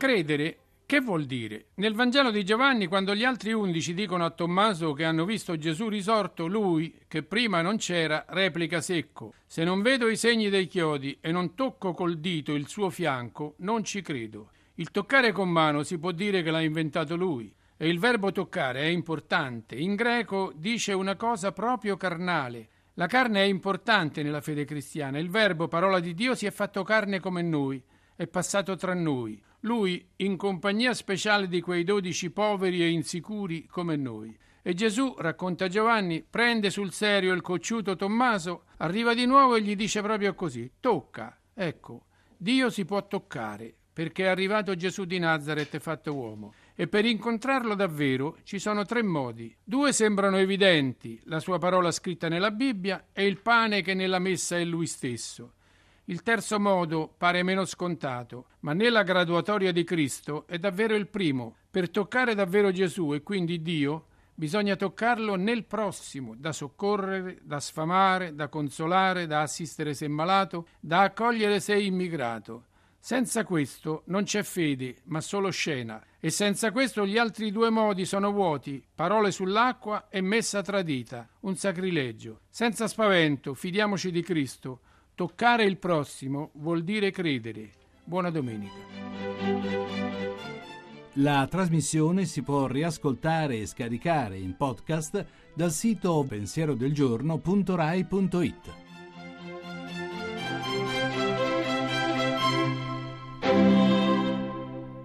Credere che vuol dire? Nel Vangelo di Giovanni, quando gli altri undici dicono a Tommaso che hanno visto Gesù risorto, lui, che prima non c'era, replica secco: Se non vedo i segni dei chiodi e non tocco col dito il suo fianco, non ci credo. Il toccare con mano si può dire che l'ha inventato lui. E il verbo toccare è importante. In greco dice una cosa proprio carnale. La carne è importante nella fede cristiana. Il verbo, parola di Dio, si è fatto carne come noi, è passato tra noi. Lui, in compagnia speciale di quei dodici poveri e insicuri come noi. E Gesù, racconta Giovanni, prende sul serio il cocciuto Tommaso, arriva di nuovo e gli dice proprio così: Tocca. Ecco, Dio si può toccare, perché è arrivato Gesù di Nazareth fatto uomo. E per incontrarlo davvero ci sono tre modi. Due sembrano evidenti, la sua parola scritta nella Bibbia e il pane che nella messa è lui stesso. Il terzo modo pare meno scontato, ma nella graduatoria di Cristo è davvero il primo. Per toccare davvero Gesù e quindi Dio, bisogna toccarlo nel prossimo, da soccorrere, da sfamare, da consolare, da assistere se malato, da accogliere se immigrato. Senza questo non c'è fede, ma solo scena, e senza questo gli altri due modi sono vuoti, parole sull'acqua e messa tradita, un sacrilegio. Senza spavento, fidiamoci di Cristo, Toccare il prossimo vuol dire credere. Buona domenica. La trasmissione si può riascoltare e scaricare in podcast dal sito pensierodelgiorno.rai.it.